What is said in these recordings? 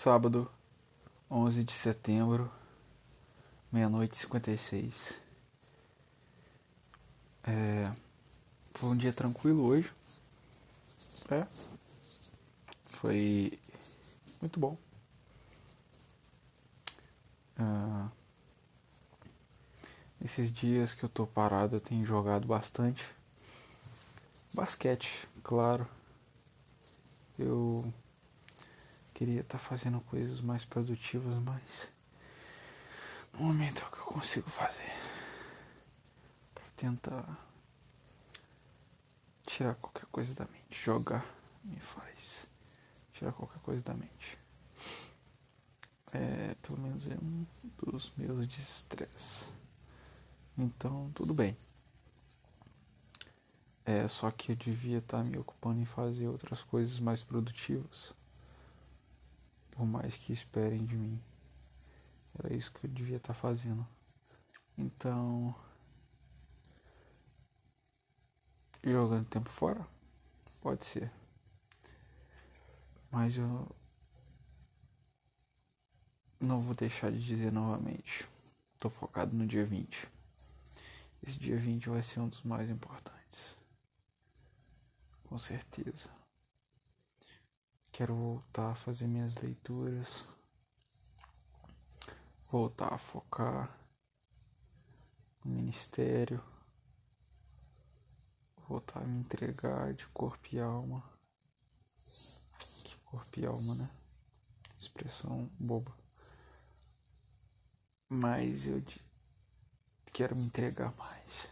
sábado, 11 de setembro, meia-noite e 56. É, foi um dia tranquilo hoje. É. Foi muito bom. Ah, esses dias que eu tô parado eu tenho jogado bastante. Basquete, claro. Eu queria estar tá fazendo coisas mais produtivas, mas no momento é o que eu consigo fazer tentar tirar qualquer coisa da mente. Jogar me faz tirar qualquer coisa da mente. É, pelo menos é um dos meus distresses. Então, tudo bem. É, só que eu devia estar tá me ocupando em fazer outras coisas mais produtivas por mais que esperem de mim. Era isso que eu devia estar tá fazendo. Então. Jogando tempo fora? Pode ser. Mas eu. Não vou deixar de dizer novamente. Tô focado no dia 20. Esse dia 20 vai ser um dos mais importantes. Com certeza. Quero voltar a fazer minhas leituras, voltar a focar no ministério, voltar a me entregar de corpo e alma. Que corpo e alma, né? Expressão boba. Mas eu quero me entregar mais.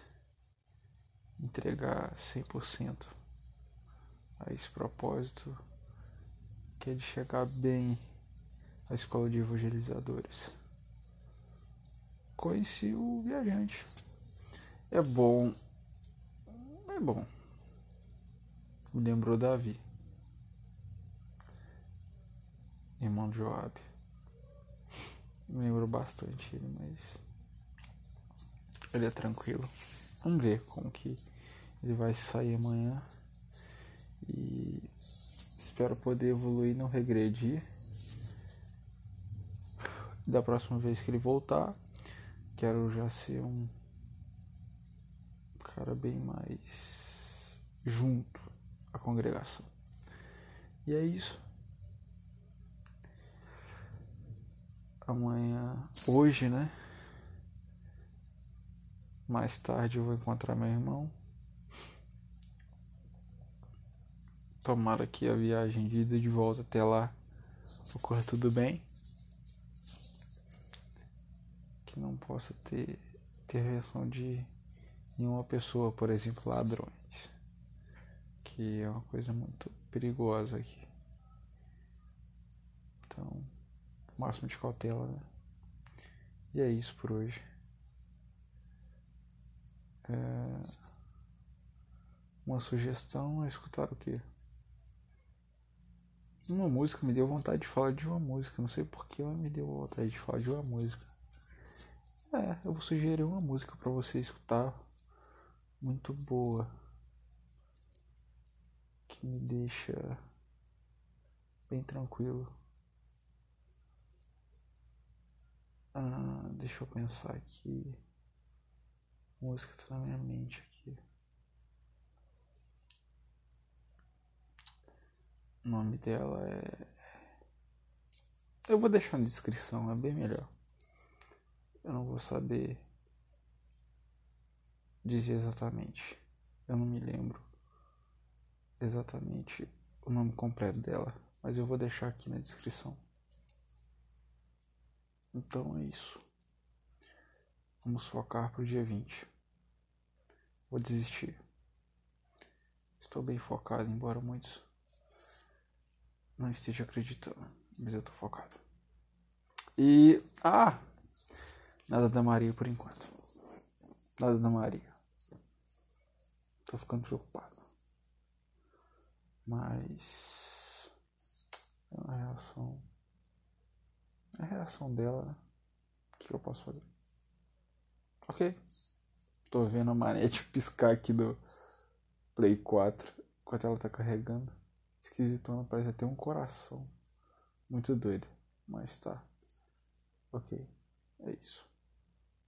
entregar 100% a esse propósito que de chegar bem à escola de evangelizadores. Conheci o viajante. É bom. É bom. Lembrou Davi. Irmão de Joab. Lembrou bastante ele, mas. Ele é tranquilo. Vamos ver como que ele vai sair amanhã. Espero poder evoluir não regredir. Da próxima vez que ele voltar, quero já ser um cara bem mais junto à congregação. E é isso. Amanhã, hoje, né? Mais tarde eu vou encontrar meu irmão. Tomara que a viagem de ida e de volta até lá ocorra tudo bem. Que não possa ter, ter reação de nenhuma pessoa, por exemplo, ladrões. Que é uma coisa muito perigosa aqui. Então, máximo de cautela, né? E é isso por hoje. É... Uma sugestão é escutar o quê? Uma música me deu vontade de falar de uma música. Não sei porque ela me deu vontade de falar de uma música. É, eu vou sugerir uma música para você escutar. Muito boa. Que me deixa bem tranquilo. Ah, deixa eu pensar aqui. Música tá na minha mente aqui. O nome dela é. Eu vou deixar na descrição, é bem melhor. Eu não vou saber dizer exatamente. Eu não me lembro exatamente o nome completo dela, mas eu vou deixar aqui na descrição. Então é isso. Vamos focar pro dia 20. Vou desistir. Estou bem focado, embora muitos não esteja acreditando, mas eu tô focado. E. Ah! Nada da Maria por enquanto. Nada da Maria. Tô ficando preocupado. Mas. É uma reação. É a reação dela, né? O que eu posso fazer? Ok. Tô vendo a manete piscar aqui do Play 4 enquanto ela tá carregando esquisitona, parece até um coração. Muito doido. Mas tá. Ok. É isso.